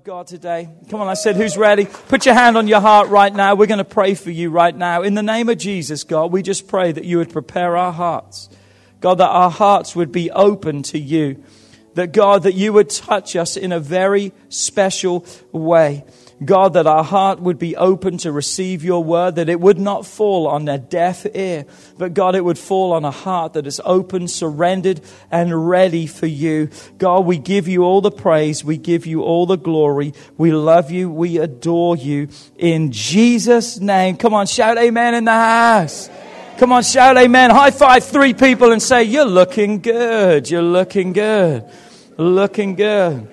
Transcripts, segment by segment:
Of God today. Come on, I said, who's ready? Put your hand on your heart right now. We're going to pray for you right now. In the name of Jesus, God, we just pray that you would prepare our hearts. God, that our hearts would be open to you. That God, that you would touch us in a very special way. God, that our heart would be open to receive your word, that it would not fall on a deaf ear, but God, it would fall on a heart that is open, surrendered, and ready for you. God, we give you all the praise. We give you all the glory. We love you. We adore you. In Jesus' name. Come on, shout amen in the house. Come on, shout amen. High five three people and say, You're looking good. You're looking good. Looking good.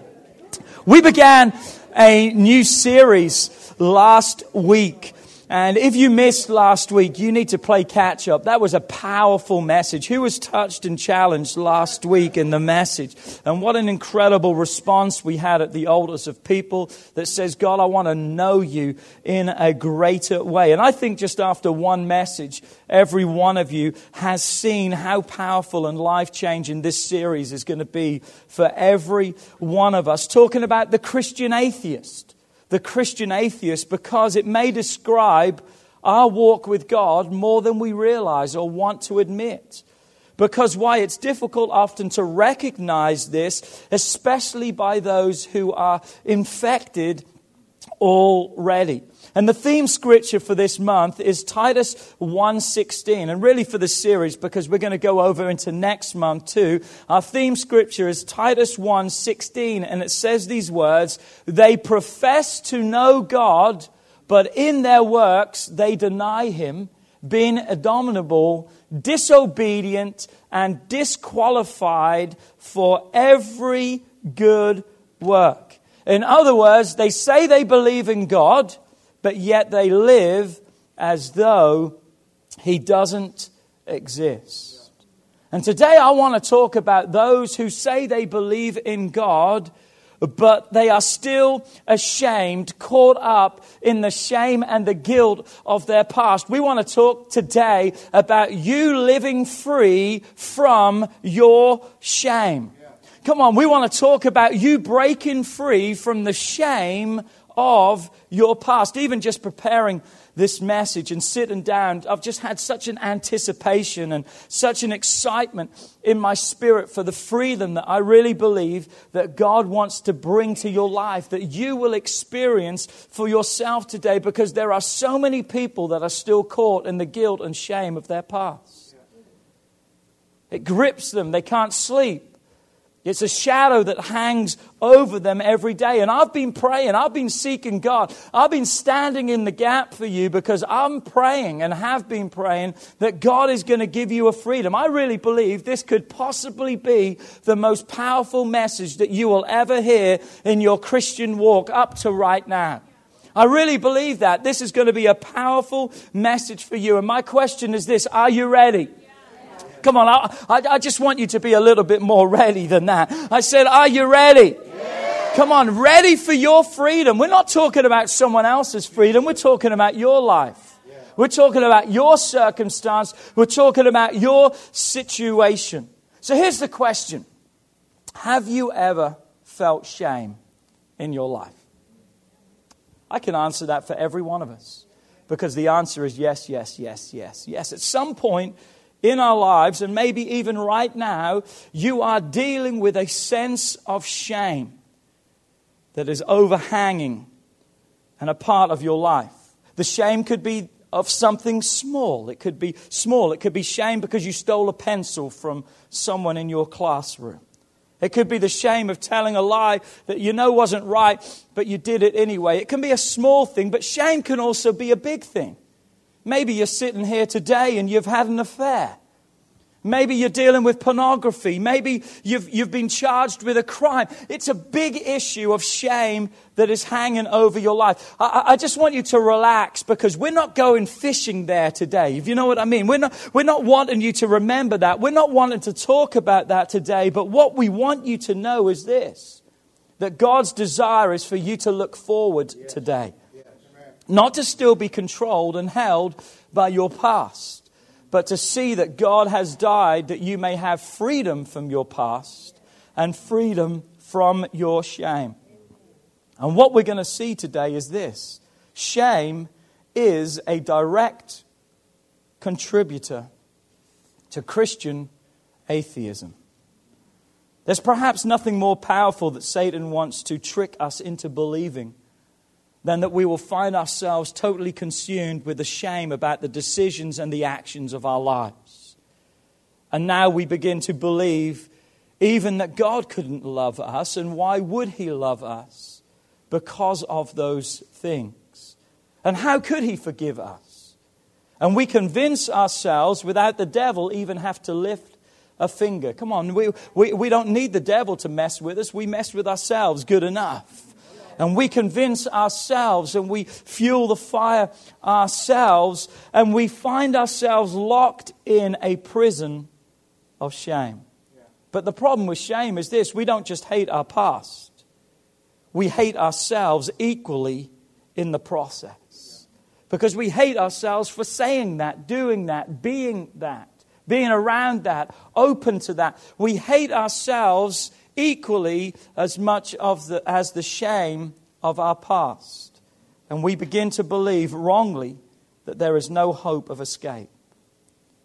We began a new series last week. And if you missed last week, you need to play catch up. That was a powerful message. Who was touched and challenged last week in the message? And what an incredible response we had at the altars of people that says, God, I want to know you in a greater way. And I think just after one message, every one of you has seen how powerful and life changing this series is going to be for every one of us. Talking about the Christian atheist the Christian atheist because it may describe our walk with God more than we realize or want to admit. Because why? It's difficult often to recognize this, especially by those who are infected already. And the theme scripture for this month is Titus 1:16. And really for the series because we're going to go over into next month too. Our theme scripture is Titus 1:16 and it says these words, they profess to know God, but in their works they deny him, being abominable, disobedient, and disqualified for every good work. In other words, they say they believe in God, but yet they live as though He doesn't exist. And today I want to talk about those who say they believe in God, but they are still ashamed, caught up in the shame and the guilt of their past. We want to talk today about you living free from your shame. Come on, we want to talk about you breaking free from the shame of your past. Even just preparing this message and sitting down, I've just had such an anticipation and such an excitement in my spirit for the freedom that I really believe that God wants to bring to your life, that you will experience for yourself today, because there are so many people that are still caught in the guilt and shame of their past. It grips them, they can't sleep. It's a shadow that hangs over them every day. And I've been praying, I've been seeking God. I've been standing in the gap for you because I'm praying and have been praying that God is going to give you a freedom. I really believe this could possibly be the most powerful message that you will ever hear in your Christian walk up to right now. I really believe that. This is going to be a powerful message for you. And my question is this Are you ready? Come on, I, I, I, just want you to be a little bit more ready than that. I said, Are you ready? Yeah. Come on, ready for your freedom. We're not talking about someone else's freedom, we're talking about your life. Yeah. We're talking about your circumstance, we're talking about your situation. So here's the question Have you ever felt shame in your life? I can answer that for every one of us because the answer is yes, yes, yes, yes, yes. At some point, in our lives, and maybe even right now, you are dealing with a sense of shame that is overhanging and a part of your life. The shame could be of something small. It could be small. It could be shame because you stole a pencil from someone in your classroom. It could be the shame of telling a lie that you know wasn't right, but you did it anyway. It can be a small thing, but shame can also be a big thing. Maybe you're sitting here today and you've had an affair. Maybe you're dealing with pornography. Maybe you've, you've been charged with a crime. It's a big issue of shame that is hanging over your life. I, I, just want you to relax because we're not going fishing there today, if you know what I mean. We're not, we're not wanting you to remember that. We're not wanting to talk about that today. But what we want you to know is this that God's desire is for you to look forward yes. today. Not to still be controlled and held by your past but to see that God has died that you may have freedom from your past and freedom from your shame. And what we're going to see today is this shame is a direct contributor to Christian atheism. There's perhaps nothing more powerful that Satan wants to trick us into believing than that we will find ourselves totally consumed with the shame about the decisions and the actions of our lives. And now we begin to believe even that God couldn't love us, and why would He love us? Because of those things. And how could He forgive us? And we convince ourselves without the devil even have to lift a finger. Come on, we, we, we don't need the devil to mess with us, we mess with ourselves good enough and we convince ourselves and we fuel the fire ourselves and we find ourselves locked in a prison of shame. But the problem with shame is this we don't just hate our past, we hate ourselves equally in the process. Because we hate ourselves for saying that, doing that, being that, being around that, open to that. We hate ourselves equally as much of the, as the shame of our past. And we begin to believe wrongly that there is no hope of escape.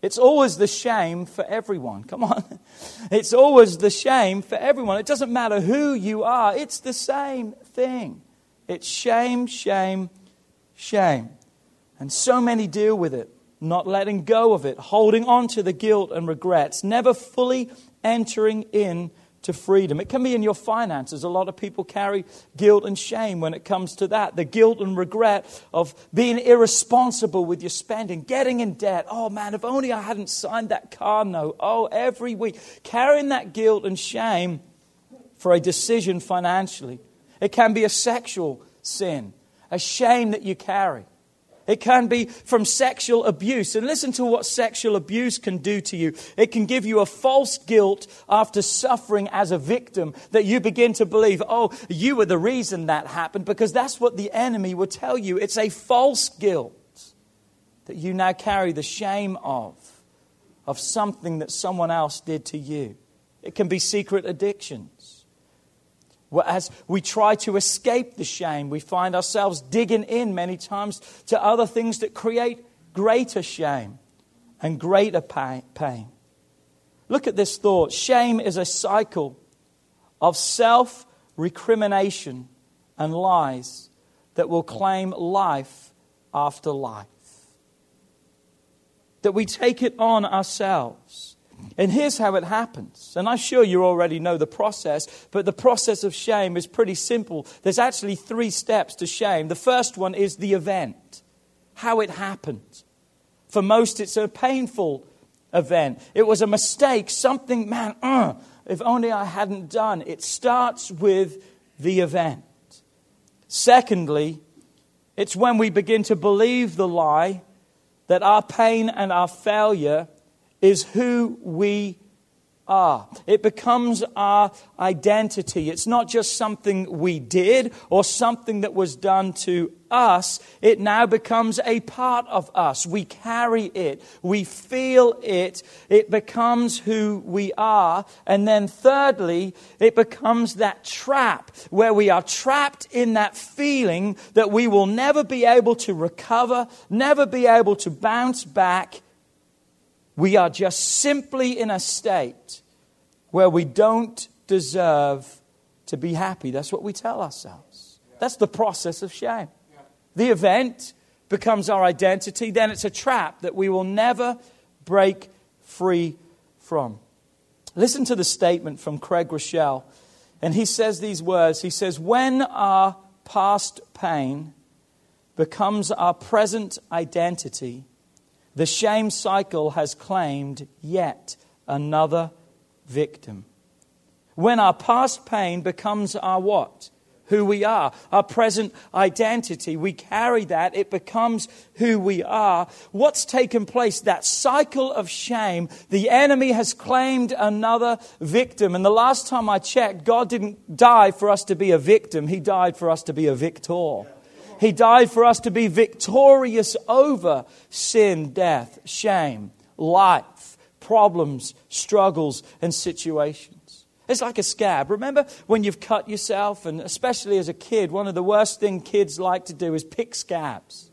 It's always the shame for everyone. Come on. It's always the shame for everyone. It doesn't matter who you are, it's the same thing. It's shame, shame, shame. And so many deal with it, not letting go of it, holding on to the guilt and regrets, never fully entering in to freedom. It can be in your finances. A lot of people carry guilt and shame when it comes to that. The guilt and regret of being irresponsible with your spending, getting in debt. Oh man, if only I hadn't signed that car note. Oh, every week. Carrying that guilt and shame for a decision financially. It can be a sexual sin, a shame that you carry. It can be from sexual abuse. And listen to what sexual abuse can do to you. It can give you a false guilt after suffering as a victim that you begin to believe, oh, you were the reason that happened, because that's what the enemy will tell you. It's a false guilt that you now carry the shame of, of something that someone else did to you. It can be secret addictions. As we try to escape the shame, we find ourselves digging in many times to other things that create greater shame and greater pain. Look at this thought shame is a cycle of self recrimination and lies that will claim life after life. That we take it on ourselves and here's how it happens. And I'm sure you already know the process, but the process of shame is pretty simple. There's actually three steps to shame. The first one is the event, how it happened. For most, it's a painful event. It was a mistake, something, man, uh, if only I hadn't done. It starts with the event. Secondly, it's when we begin to believe the lie that our pain and our failure is who we are. It becomes our identity. It's not just something we did or something that was done to us. It now becomes a part of us. We carry it. We feel it. It becomes who we are. And then thirdly, it becomes that trap where we are trapped in that feeling that we will never be able to recover, never be able to bounce back we are just simply in a state where we don't deserve to be happy. That's what we tell ourselves. That's the process of shame. The event becomes our identity, then it's a trap that we will never break free from. Listen to the statement from Craig Groeschel. And he says these words He says, When our past pain becomes our present identity, the shame cycle has claimed yet another victim. When our past pain becomes our what? who we are, our present identity. We carry that, it becomes who we are. What's taken place? That cycle of shame, the enemy has claimed another victim. And the last time I checked, God didn't die for us to be a victim, He died for us to be a victor. He died for us to be victorious over sin, death, shame, life, problems, struggles, and situations. It's like a scab. Remember when you've cut yourself, and especially as a kid, one of the worst things kids like to do is pick scabs.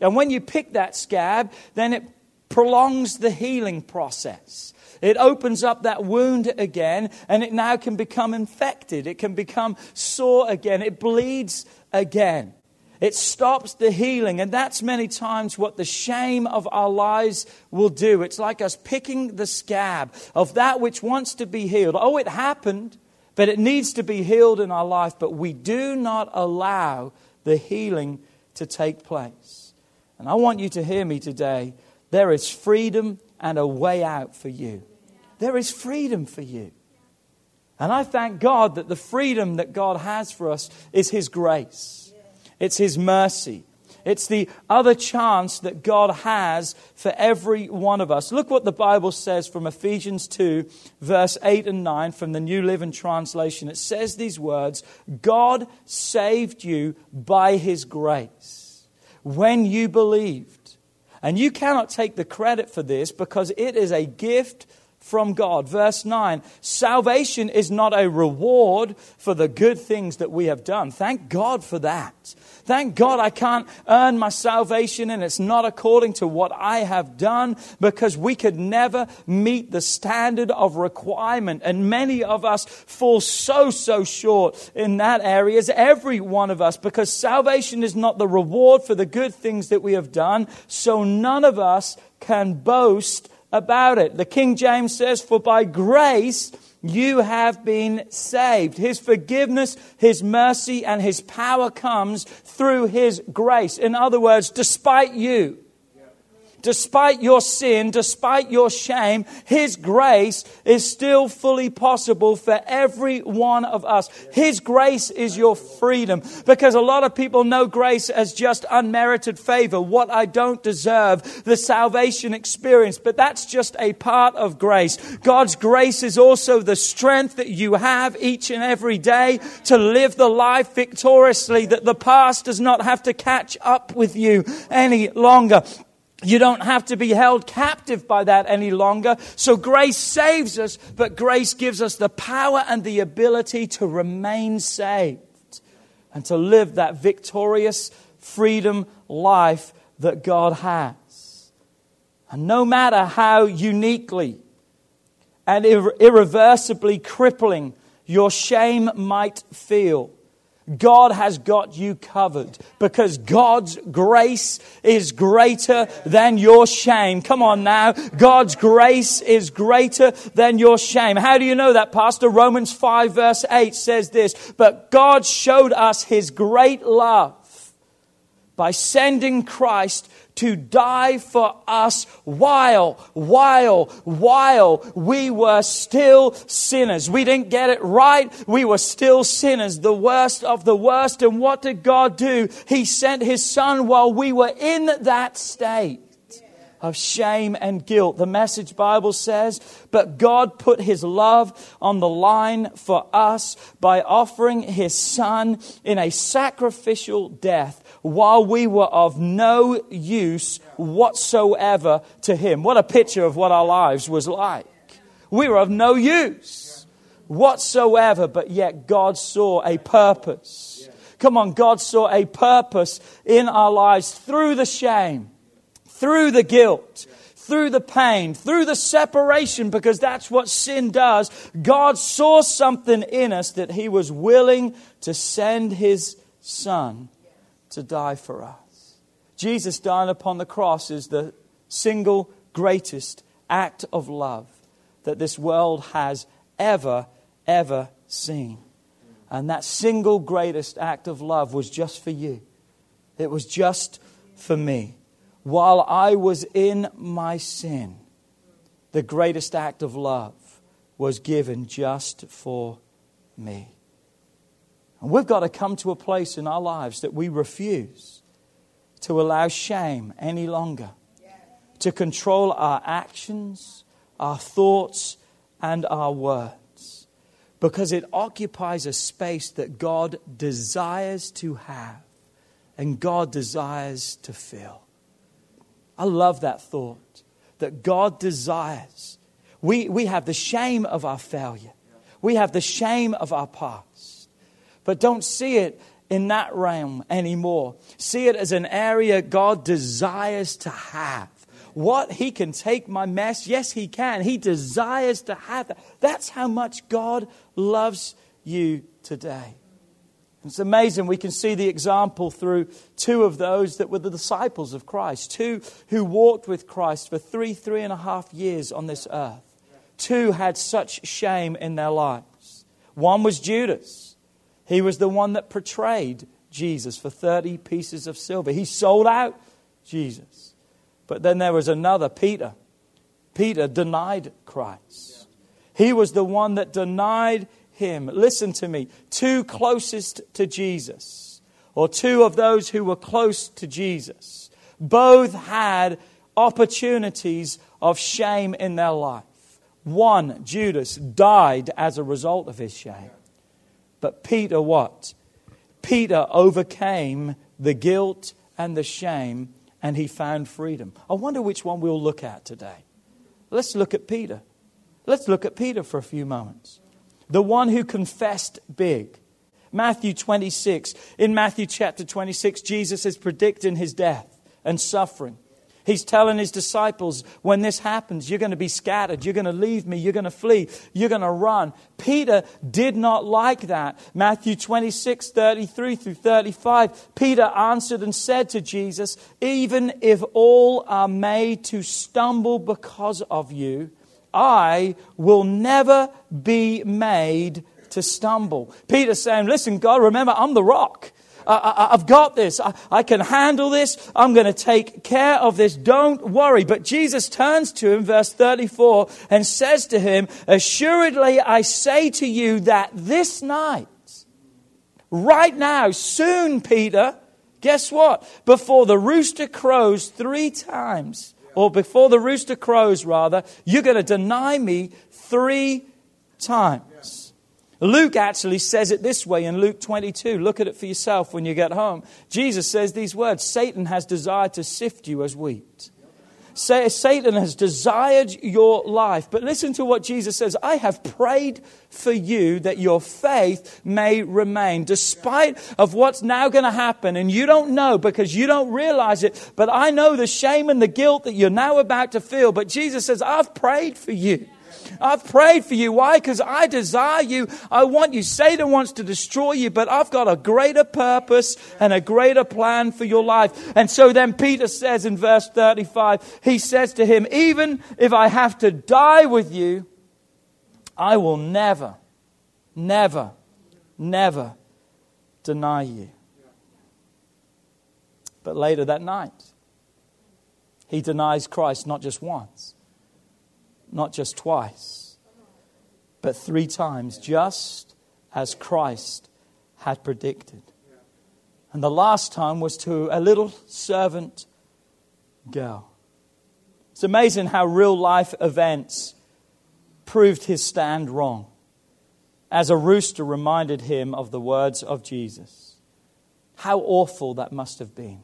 And when you pick that scab, then it prolongs the healing process. It opens up that wound again, and it now can become infected. It can become sore again. It bleeds again. It stops the healing. And that's many times what the shame of our lives will do. It's like us picking the scab of that which wants to be healed. Oh, it happened, but it needs to be healed in our life. But we do not allow the healing to take place. And I want you to hear me today. There is freedom and a way out for you. There is freedom for you. And I thank God that the freedom that God has for us is His grace. It's His mercy. It's the other chance that God has for every one of us. Look what the Bible says from Ephesians 2, verse 8 and 9 from the New Living Translation. It says these words God saved you by His grace when you believed. And you cannot take the credit for this because it is a gift from God. Verse 9 Salvation is not a reward for the good things that we have done. Thank God for that. Thank God I can't earn my salvation and it's not according to what I have done because we could never meet the standard of requirement. And many of us fall so, so short in that area, as every one of us, because salvation is not the reward for the good things that we have done. So none of us can boast about it. The King James says, For by grace you have been saved. His forgiveness, His mercy, and His power comes through His grace. In other words, despite you, despite your sin, despite your shame, His grace is still fully possible for every one of us. His grace is your freedom because a lot of people know grace as just unmerited favor, what I don't deserve, the salvation experience, but that's just a part of grace. God's grace is also the strength that you have each and every day to live the life victoriously that the past does not have to catch up with you any longer. You don't have to be held captive by that any longer. So grace saves us, but grace gives us the power and the ability to remain saved and to live that victorious freedom life that God has. And no matter how uniquely and irreversibly crippling your shame might feel, God has got you covered because God's grace is greater than your shame. Come on now. God's grace is greater than your shame. How do you know that, Pastor? Romans 5 verse 8 says this, but God showed us his great love by sending Christ to die for us while, while, while we were still sinners. We didn't get it right. We were still sinners, the worst of the worst. And what did God do? He sent His Son while we were in that state of shame and guilt. The message Bible says, but God put his love on the line for us by offering his son in a sacrificial death while we were of no use whatsoever to him. What a picture of what our lives was like. We were of no use whatsoever, but yet God saw a purpose. Come on, God saw a purpose in our lives through the shame through the guilt, through the pain, through the separation, because that's what sin does. God saw something in us that He was willing to send His Son to die for us. Jesus dying upon the cross is the single greatest act of love that this world has ever, ever seen. And that single greatest act of love was just for you. It was just for me. While I was in my sin, the greatest act of love was given just for me. And we've got to come to a place in our lives that we refuse to allow shame any longer to control our actions, our thoughts, and our words because it occupies a space that God desires to have and God desires to fill. I love that thought that God desires. We, we have the shame of our failure, we have the shame of our past, but don't see it in that realm anymore. See it as an area God desires to have. What? He can take my mess? Yes, He can. He desires to have that. That's how much God loves you today. It's amazing. We can see the example through two of those that were the disciples of Christ, two who walked with Christ for three, three and a half years on this earth. Two had such shame in their lives. One was Judas. He was the one that portrayed Jesus for 30 pieces of silver. He sold out Jesus. But then there was another, Peter. Peter denied Christ. He was the one that denied him. Listen to me. Two closest to Jesus, or two of those who were close to Jesus, both had opportunities of shame in their life. One, Judas, died as a result of his shame. But Peter, what? Peter overcame the guilt and the shame and he found freedom. I wonder which one we'll look at today. Let's look at Peter. Let's look at Peter for a few moments the one who confessed big. Matthew 26. In Matthew chapter 26, Jesus is predicting his death and suffering. He's telling his disciples, when this happens, you're going to be scattered. You're going to leave me. You're going to flee. You're going to run. Peter did not like that. Matthew 26, 33 through 35. Peter answered and said to Jesus, Even if all are made to stumble because of you, I will never be made to stumble. Peter's saying, Listen, God, remember, I'm the rock. I, have got this. I, I, can handle this. I'm going to take care of this. Don't worry. But Jesus turns to him, verse 34, and says to him, Assuredly, I say to you that this night, right now, soon, Peter, guess what? Before the rooster crows three times, or before the rooster crows, rather, you're going to deny me three times. Luke actually says it this way in Luke 22. Look at it for yourself when you get home. Jesus says these words Satan has desired to sift you as wheat. Satan has desired your life. But listen to what Jesus says I have prayed for you that your faith may remain, despite of what's now going to happen. And you don't know because you don't realize it. But I know the shame and the guilt that you're now about to feel. But Jesus says, I've prayed for you. I've prayed for you. Why? Because I desire you. I want you. Satan wants to destroy you, but I've got a greater purpose and a greater plan for your life. And so then Peter says in verse 35, he says to him, Even if I have to die with you, I will never, never, never deny you. But later that night, he denies Christ not just once, not just twice, but three times, just as Christ had predicted. And the last time was to a little servant girl. It's amazing how real life events proved his stand wrong, as a rooster reminded him of the words of Jesus. How awful that must have been.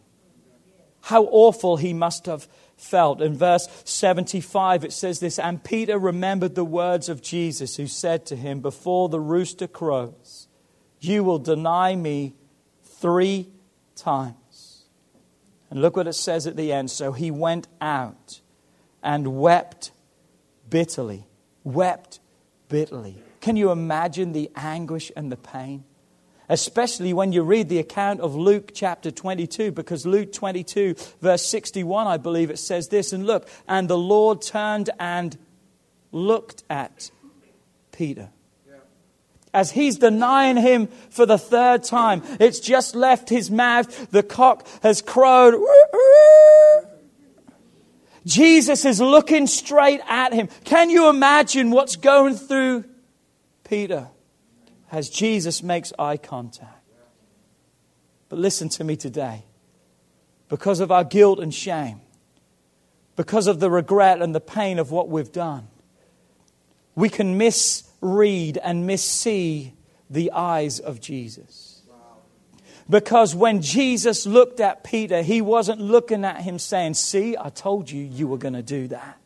How awful he must have felt. In verse 75, it says this And Peter remembered the words of Jesus, who said to him, Before the rooster crows, you will deny me three times. And look what it says at the end. So he went out and wept bitterly. Wept bitterly. Can you imagine the anguish and the pain? Especially when you read the account of Luke chapter 22, because Luke 22, verse 61, I believe it says this. And look, and the Lord turned and looked at Peter. As he's denying him for the third time, it's just left his mouth. The cock has crowed. Jesus is looking straight at him. Can you imagine what's going through Peter as Jesus makes eye contact? But listen to me today. Because of our guilt and shame, because of the regret and the pain of what we've done, we can misread and missee the eyes of Jesus. Because when Jesus looked at Peter, he wasn't looking at him saying, See, I told you you were going to do that.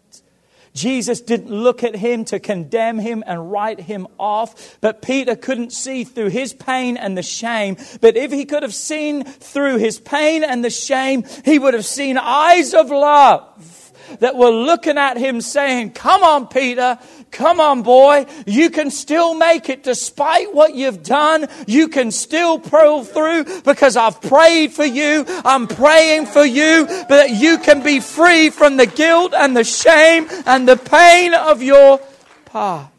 Jesus didn't look at him to condemn him and write him off, but Peter couldn't see through his pain and the shame. But if he could have seen through his pain and the shame, he would have seen eyes of love that were looking at him saying, Come on, Peter. Come on, boy. You can still make it despite what you've done. You can still pull through because I've prayed for you. I'm praying for you, that you can be free from the guilt and the shame and the pain of your past.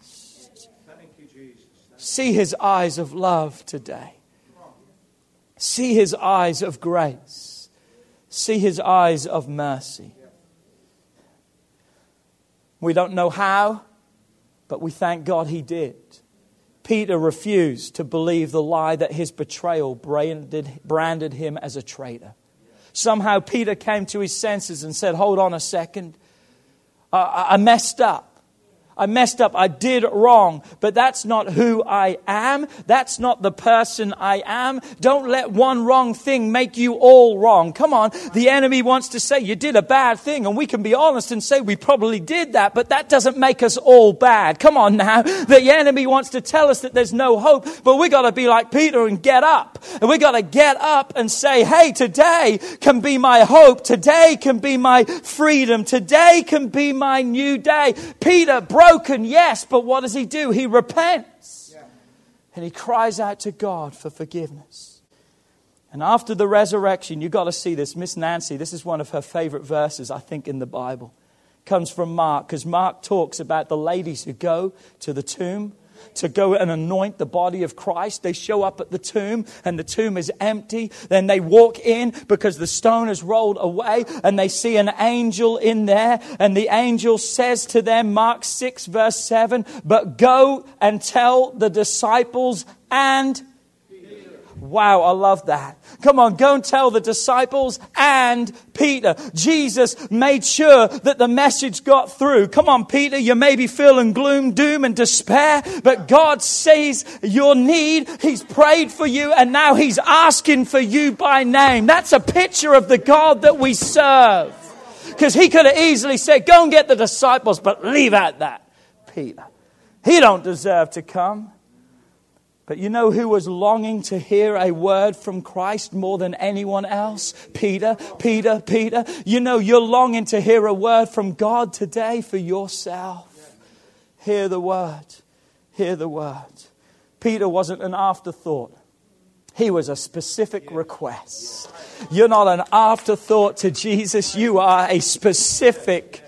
See his eyes of love today. See his eyes of grace. See his eyes of mercy. We don't know how, but we thank God he did. Peter refused to believe the lie that his betrayal branded, branded him as a traitor. Somehow Peter came to his senses and said, Hold on a second. I, I messed up. I messed up. I did wrong. But that's not who I am. That's not the person I am. Don't let one wrong thing make you all wrong. Come on. The enemy wants to say you did a bad thing and we can be honest and say we probably did that, but that doesn't make us all bad. Come on now. The enemy wants to tell us that there's no hope, but we gotta be like Peter and get up. And we gotta get up and say, hey, today can be my hope. Today can be my freedom. Today can be my new day. Peter, broken, yes, but what does he do? He repents. And he cries out to God for forgiveness. And after the resurrection, you've got to see this. Miss Nancy, this is one of her favorite verses, I think, in the Bible. Comes from Mark, because Mark talks about the ladies who go to the tomb to go and anoint the body of Christ. They show up at the tomb and the tomb is empty. Then they walk in because the stone is rolled away and they see an angel in there. And the angel says to them, Mark 6 verse 7, but go and tell the disciples and Wow, I love that. Come on, go and tell the disciples and Peter. Jesus made sure that the message got through. Come on, Peter, you may be feeling gloom, doom, and despair, but God sees your need. He's prayed for you, and now He's asking for you by name. That's a picture of the God that we serve. Because He could have easily said, Go and get the disciples, but leave out that Peter. He don't deserve to come. But you know who was longing to hear a word from Christ more than anyone else? Peter, Peter, Peter. You know you're longing to hear a word from God today for yourself. Hear the word. Hear the word. Peter wasn't an afterthought. He was a specific request. You're not an afterthought to Jesus. You are a specific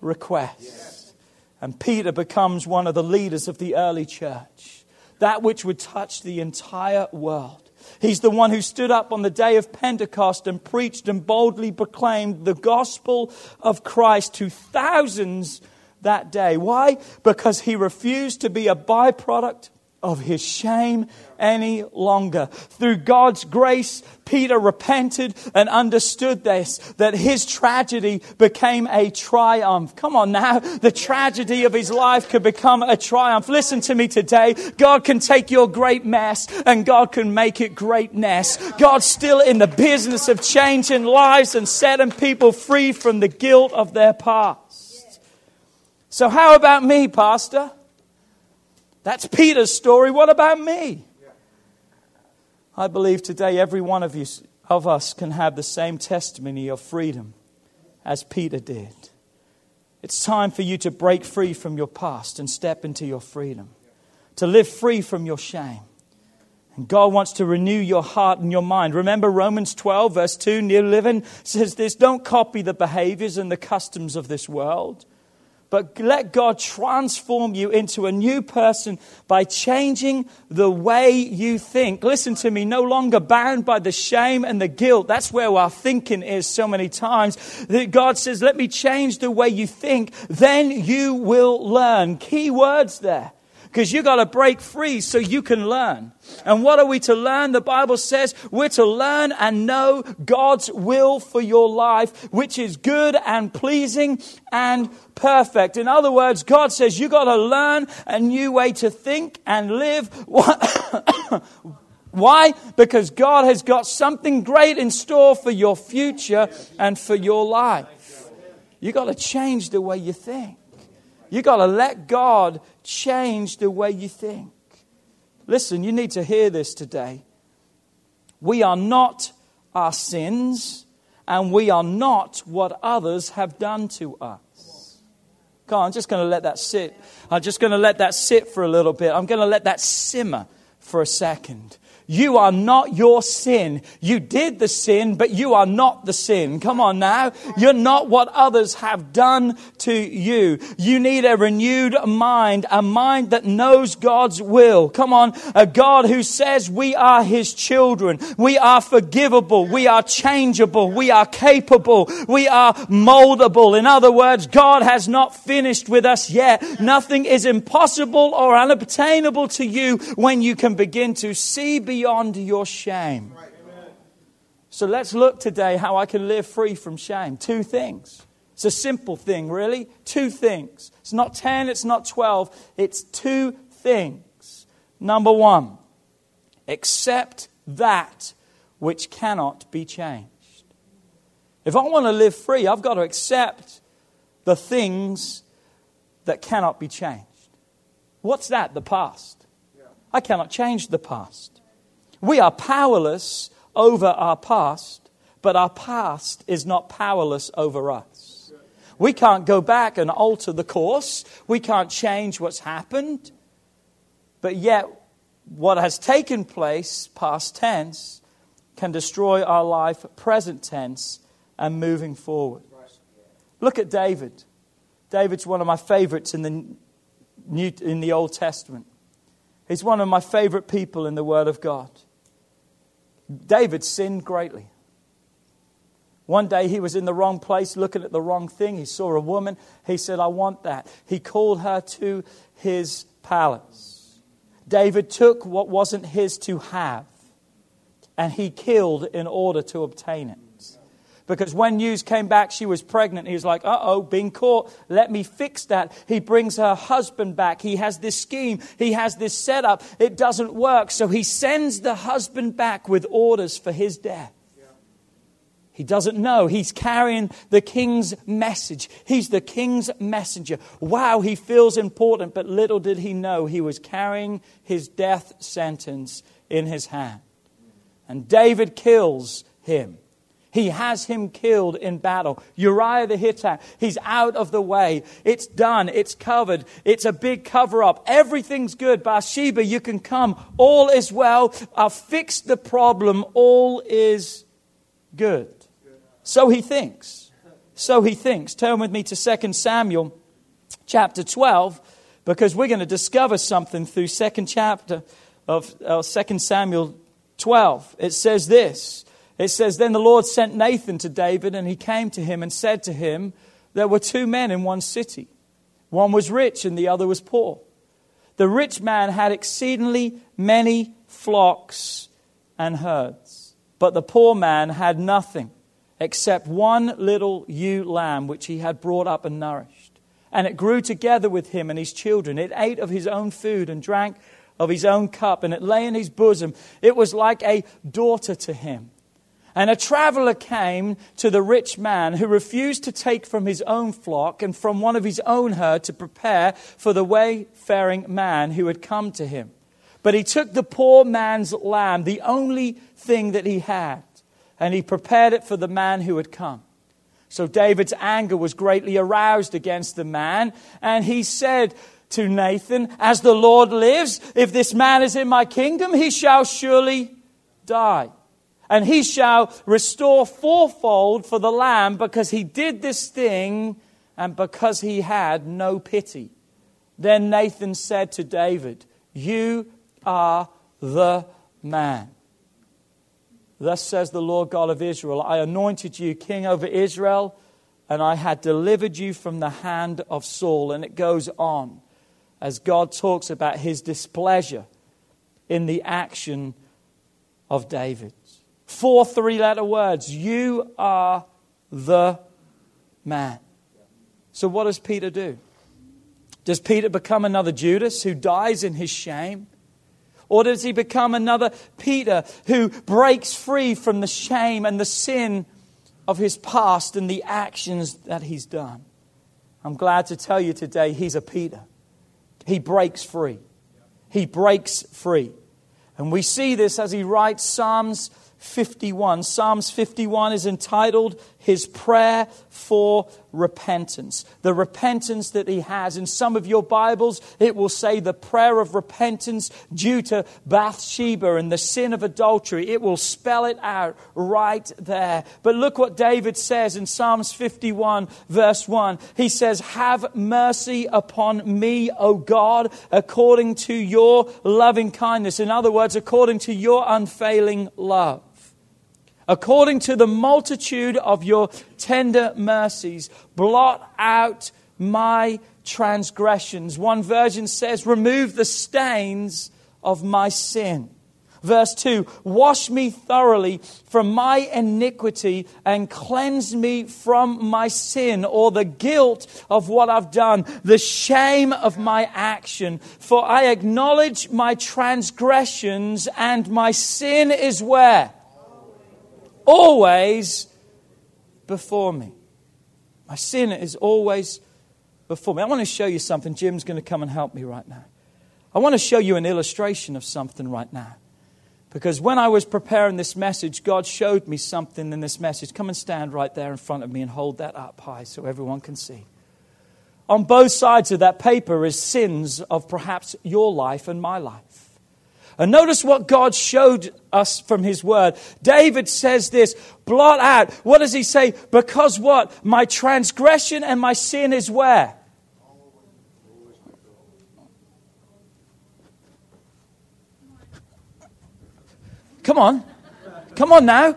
request. And Peter becomes one of the leaders of the early church that which would touch the entire world. He's the one who stood up on the day of Pentecost and preached and boldly proclaimed the gospel of Christ to thousands that day. Why? Because he refused to be a byproduct of his shame any longer. Through God's grace, Peter repented and understood this, that his tragedy became a triumph. Come on now. The tragedy of his life could become a triumph. Listen to me today. God can take your great mess and God can make it greatness. God's still in the business of changing lives and setting people free from the guilt of their past. So how about me, Pastor? That's Peter's story. What about me? I believe today every one of you of us can have the same testimony of freedom as Peter did. It's time for you to break free from your past and step into your freedom. To live free from your shame And God wants to renew your heart and your mind. Remember Romans 12, verse 2, New Living says this Don't copy the behaviors and the customs of this world, but let God transform you into a new person by changing the way you think. Listen to me, no longer bound by the shame and the guilt. That's where our thinking is so many times. That God says, Let me change the way you think, then you will learn. Key words there because you got to break free so you can learn. And what are we to learn? The Bible says we're to learn and know God's will for your life, which is good and pleasing and perfect. In other words, God says you got to learn a new way to think and live. Why? Because God has got something great in store for your future and for your life. You got to change the way you think. You got to let God change the way you think. Listen, you need to hear this today. We are not our sins, and we are not what others have done to us. Come on, I'm just going to let that sit. I'm just going to let that sit for a little bit. I'm going to let that simmer for a second. You are not your sin. You did the sin, but you are not the sin. Come on now. You're not what others have done to you. You need a renewed mind, a mind that knows God's will. Come on. A God who says we are his children. We are forgivable. We are changeable. We are capable. We are moldable. In other words, God has not finished with us yet. Nothing is impossible or unobtainable to you when you can begin to see beyond beyond your shame. So let's look today how I can live free from shame. Two things. It's a simple thing, really. Two things. It's not 10, it's not 12. It's two things. Number one, accept that which cannot be changed. If I want to live free, I've got to accept the things that cannot be changed. What's that? The past. I cannot change the past. We are powerless over our past, but our past is not powerless over us. We can't go back and alter the course. We can't change what's happened. But yet, what has taken place, past tense, can destroy our life, present tense, and moving forward. Look at David. David's one of my favorites in the, New, in the Old Testament. He's one of my favorite people in the Word of God. David sinned greatly. One day he was in the wrong place looking at the wrong thing. He saw a woman. He said, I want that. He called her to his palace. David took what wasn't his to have and he killed in order to obtain it. Because when news came back she was pregnant, he was like, uh oh, being caught. Let me fix that. He brings her husband back. He has this scheme. He has this setup. It doesn't work. So he sends the husband back with orders for his death. He doesn't know. He's carrying the king's message. He's the king's messenger. Wow, he feels important, but little did he know he was carrying his death sentence in his hand. And David kills him. He has him killed in battle. Uriah the Hittite, he's out of the way. It's done. It's covered. It's a big cover up. Everything's good. Bathsheba, you can come. All is well. I've fixed the problem. All is good. So he thinks. So he thinks. Turn with me to 2 Samuel chapter 12 because we're going to discover something through second chapter of uh, 2 Samuel 12. It says this. It says, Then the Lord sent Nathan to David, and he came to him and said to him, There were two men in one city. One was rich, and the other was poor. The rich man had exceedingly many flocks and herds, but the poor man had nothing except one little ewe lamb which he had brought up and nourished. And it grew together with him and his children. It ate of his own food and drank of his own cup, and it lay in his bosom. It was like a daughter to him. And a traveler came to the rich man who refused to take from his own flock and from one of his own herd to prepare for the wayfaring man who had come to him. But he took the poor man's lamb, the only thing that he had, and he prepared it for the man who had come. So David's anger was greatly aroused against the man, and he said to Nathan, As the Lord lives, if this man is in my kingdom, he shall surely die. And he shall restore fourfold for the lamb because he did this thing and because he had no pity. Then Nathan said to David, You are the man. Thus says the Lord God of Israel I anointed you king over Israel, and I had delivered you from the hand of Saul. And it goes on as God talks about his displeasure in the action of David. Four three letter words You are the man. So, what does Peter do? Does Peter become another Judas who dies in his shame? Or does he become another Peter who breaks free from the shame and the sin of his past and the actions that he's done? I'm glad to tell you today he's a Peter. He breaks free. He breaks free. And we see this as he writes Psalms 51. Psalms 51 is entitled His Prayer for Repentance. The repentance that he has. In some of your Bibles, it will say the prayer of repentance due to Bathsheba and the sin of adultery. It will spell it out right there. But look what David says in Psalms 51, verse 1. He says, Have mercy upon me, O God, according to your loving kindness. In other words, according to your unfailing love according to the multitude of your tender mercies, blot out my transgressions. One version says, remove the stains of my sin. Verse 2 Wash me thoroughly from my iniquity and cleanse me from my sin or the guilt of what I've done, the shame of my action. For I acknowledge my transgressions and my sin is where? Always before me. My sin is always before me. I want to show you something. Jim's going to come and help me right now. I want to show you an illustration of something right now. Because when I was preparing this message, God showed me something in this message. Come and stand right there in front of me and hold that up high so everyone can see. On both sides of that paper is sins of perhaps your life and my life. And notice what God showed us from His Word. David says this blot out. What does he say? Because what? My transgression and my sin is where? Come on. Come on now.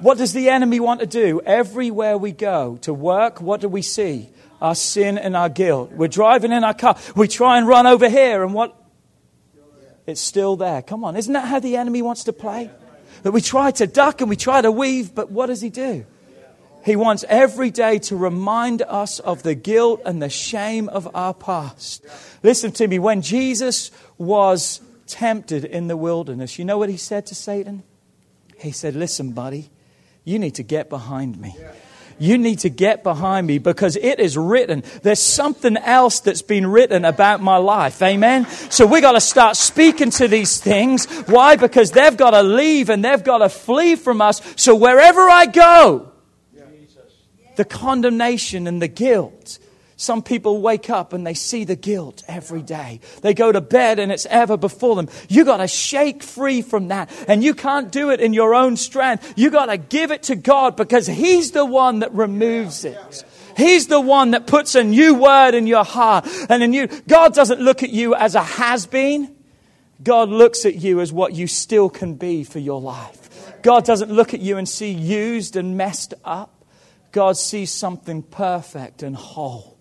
What does the enemy want to do? Everywhere we go to work, what do we see? Our sin and our guilt. We're driving in our car. We try and run over here, and what it's still there. Come on, isn't that how the enemy wants to play? That we try to duck and we try to weave, but what does he do? He wants every day to remind us of the guilt and the shame of our past. Listen to me, when Jesus was tempted in the wilderness, you know what he said to Satan? He said, Listen, buddy, you need to get behind me. You need to get behind me because it is written. There's something else that's been written about my life. Amen. So we got to start speaking to these things. Why? Because they've got to leave and they've got to flee from us. So wherever I go, the condemnation and the guilt some people wake up and they see the guilt every day. They go to bed and it's ever before them. You got to shake free from that. And you can't do it in your own strength. You got to give it to God because He's the one that removes it. He's the one that puts a new word in your heart and a new. God doesn't look at you as a has been. God looks at you as what you still can be for your life. God doesn't look at you and see used and messed up. God sees something perfect and whole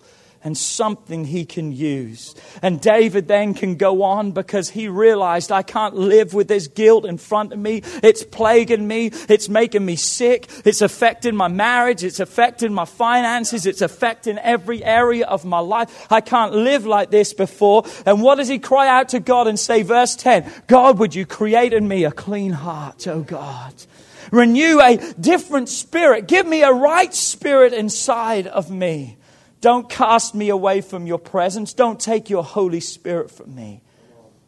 and something he can use. And David then can go on because he realized I can't live with this guilt in front of me. It's plaguing me. It's making me sick. It's affecting my marriage. It's affecting my finances. It's affecting every area of my life. I can't live like this before. And what does he cry out to God and say, verse 10, God, would you create in me a clean heart, oh God? Renew a different spirit. Give me a right spirit inside of me. Don't cast me away from your presence. Don't take your Holy Spirit from me.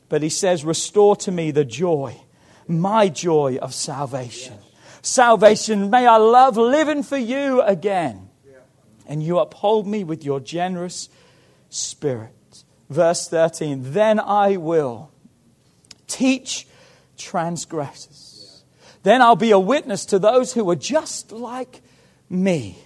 But he says, Restore to me the joy, my joy of salvation. salvation. May I love living for you again. And you uphold me with your generous spirit. Verse 13 Then I will teach transgressors. Then I'll be a witness to those who are just like me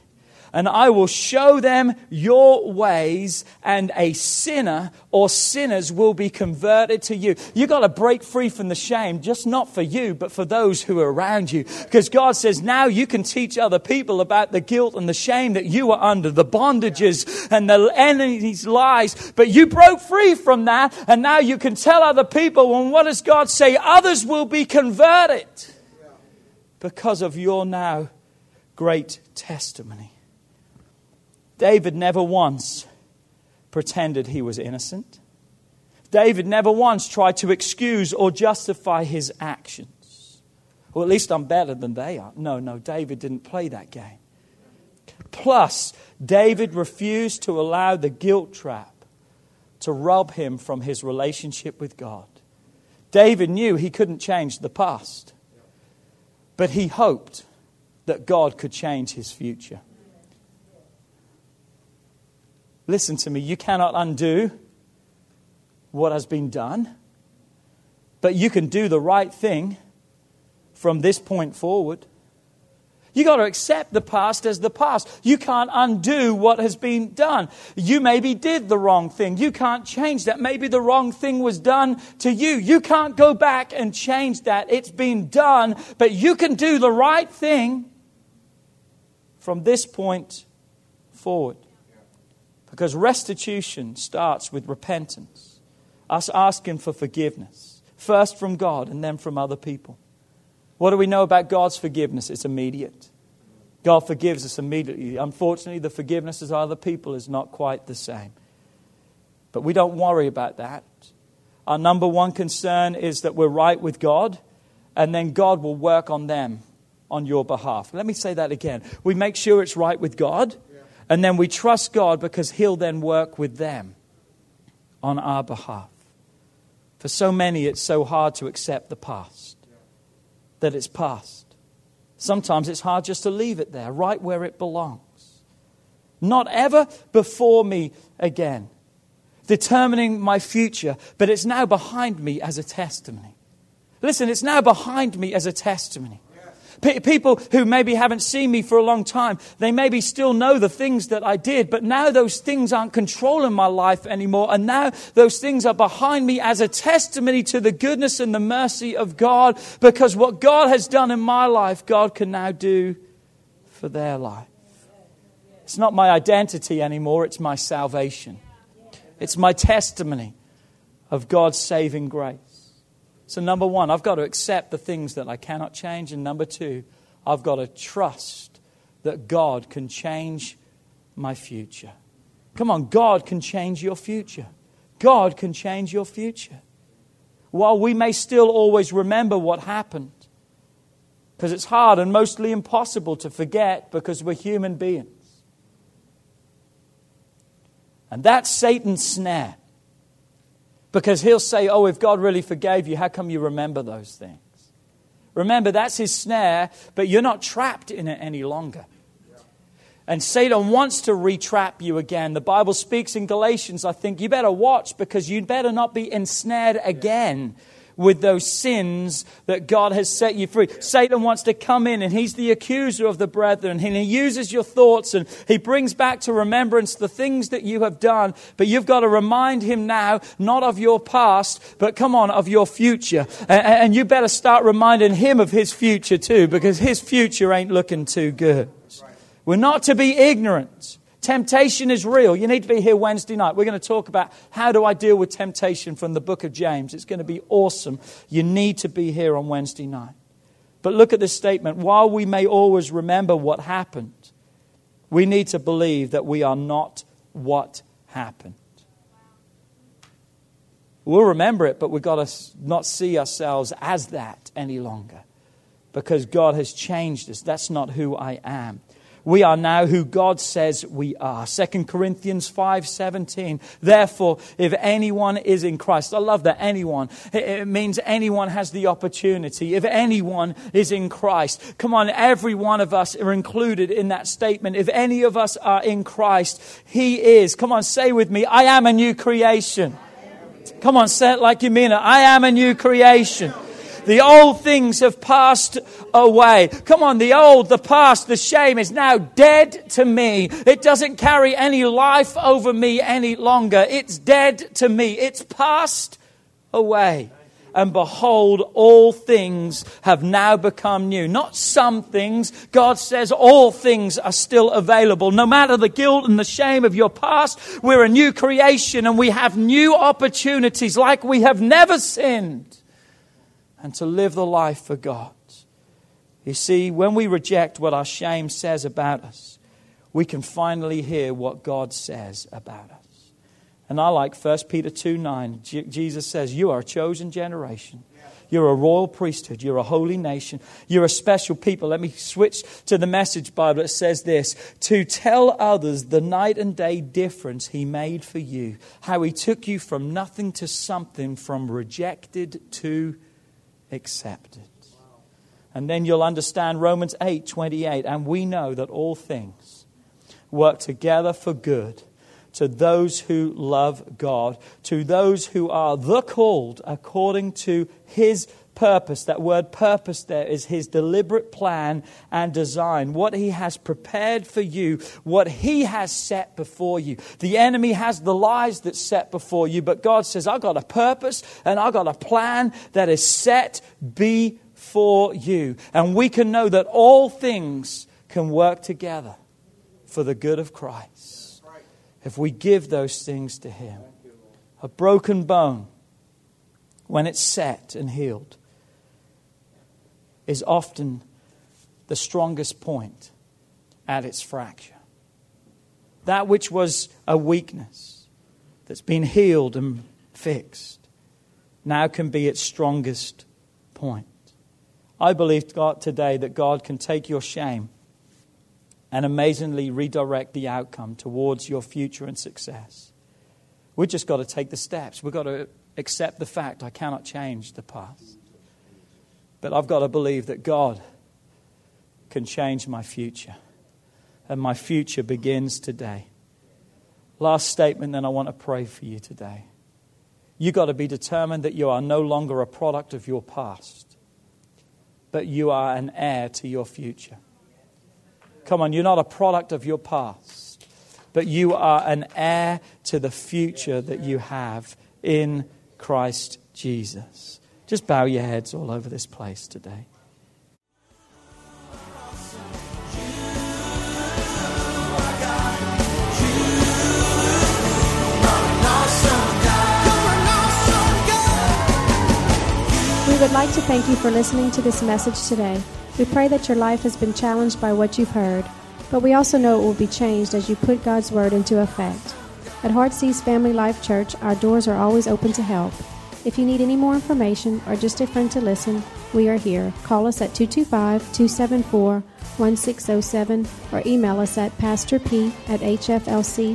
and I will show them your ways, and a sinner or sinners will be converted to you. You got to break free from the shame, just not for you, but for those who are around you. Because God says now you can teach other people about the guilt and the shame that you are under, the bondages and the enemy's lies. But you broke free from that, and now you can tell other people. And what does God say? Others will be converted because of your now great testimony. David never once pretended he was innocent. David never once tried to excuse or justify his actions. Well, at least I'm better than they are. No, no, David didn't play that game. Plus, David refused to allow the guilt trap to rob him from his relationship with God. David knew he couldn't change the past, but he hoped that God could change his future. Listen to me, you cannot undo what has been done, but you can do the right thing from this point forward. You got to accept the past as the past. You can't undo what has been done. You maybe did the wrong thing. You can't change that. Maybe the wrong thing was done to you. You can't go back and change that. It's been done, but you can do the right thing from this point forward. Because restitution starts with repentance, us asking for forgiveness, first from God and then from other people. What do we know about God's forgiveness? It's immediate. God forgives us immediately. Unfortunately, the forgiveness of other people is not quite the same. But we don't worry about that. Our number one concern is that we're right with God, and then God will work on them on your behalf. Let me say that again. We make sure it's right with God and then we trust God because He'll then work with them on our behalf. For so many, it's so hard to accept the past, that it's past. Sometimes it's hard just to leave it there, right where it belongs. Not ever before me again, determining my future, but it's now behind me as a testimony. Listen, it's now behind me as a testimony. P- people who maybe haven't seen me for a long time, they maybe still know the things that I did, but now those things aren't controlling my life anymore. And now those things are behind me as a testimony to the goodness and the mercy of God because what God has done in my life, God can now do for their life. It's not my identity anymore, it's my salvation. It's my testimony of God's saving grace. So, number one, I've got to accept the things that I cannot change. And number two, I've got to trust that God can change my future. Come on, God can change your future. God can change your future. While we may still always remember what happened, because it's hard and mostly impossible to forget because we're human beings. And that's Satan's snare. Because he'll say, Oh, if God really forgave you, how come you remember those things? Remember, that's his snare, but you're not trapped in it any longer. And Satan wants to retrap you again. The Bible speaks in Galatians, I think, you better watch because you'd better not be ensnared again with those sins that God has set you free. Satan wants to come in and he's the accuser of the brethren and he uses your thoughts and he brings back to remembrance the things that you have done. But you've got to remind him now, not of your past, but come on, of your future. And, you better start reminding him of his future too because his future ain't looking too good. We're not to be ignorant. Temptation is real. You need to be here Wednesday night. We're going to talk about how do I deal with temptation from the book of James. It's going to be awesome. You need to be here on Wednesday night. But look at this statement. While we may always remember what happened, we need to believe that we are not what happened. We'll remember it, but we've got to not see ourselves as that any longer because God has changed us. That's not who I am. We are now who God says we are. 2 Corinthians 5:17. Therefore, if anyone is in Christ, I love that anyone. It means anyone has the opportunity. If anyone is in Christ, come on, every one of us are included in that statement. If any of us are in Christ, he is. Come on, say with me, I am a new creation. Come on, say it like you mean it. I am a new creation. The old things have passed away. Come on, the old, the past, the shame is now dead to me. It doesn't carry any life over me any longer. It's dead to me. It's passed away. And behold, all things have now become new. Not some things. God says all things are still available. No matter the guilt and the shame of your past, we're a new creation and we have new opportunities like we have never sinned and to live the life for God. You see, when we reject what our shame says about us, we can finally hear what God says about us. And I like 1 Peter 2 9. J- Jesus says, You are a chosen generation. You're a royal priesthood. You're a holy nation. You're a special people. Let me switch to the message Bible. It says this To tell others the night and day difference He made for you, how He took you from nothing to something, from rejected to accepted. And then you'll understand Romans 8 28. And we know that all things work together for good to those who love God, to those who are the called according to his purpose. That word purpose there is his deliberate plan and design. What he has prepared for you, what he has set before you. The enemy has the lies that set before you, but God says, I've got a purpose and I've got a plan that is set before you. And we can know that all things can work together for the good of Christ if we give those things to Him. A broken bone, when it's set and healed, is often the strongest point at its fracture. That which was a weakness that's been healed and fixed now can be its strongest point. I believe God today that God can take your shame and amazingly redirect the outcome towards your future and success. We've just got to take the steps. We've got to accept the fact I cannot change the past. But I've got to believe that God can change my future. And my future begins today. Last statement, then I want to pray for you today. You've got to be determined that you are no longer a product of your past, but you are an heir to your future. Come on, you're not a product of your past, but you are an heir to the future that you have in Christ Jesus. Just bow your heads all over this place today. We would like to thank you for listening to this message today. We pray that your life has been challenged by what you've heard, but we also know it will be changed as you put God's Word into effect. At Heartsease Family Life Church, our doors are always open to help. If you need any more information or just a friend to listen, we are here. Call us at 225 274 1607 or email us at pastorp at hflc.us.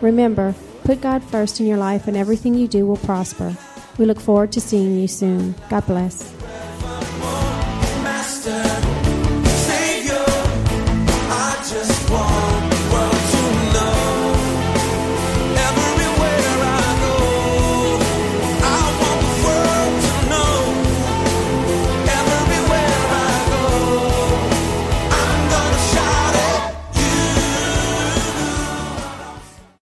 Remember, put God first in your life and everything you do will prosper. We look forward to seeing you soon. God bless.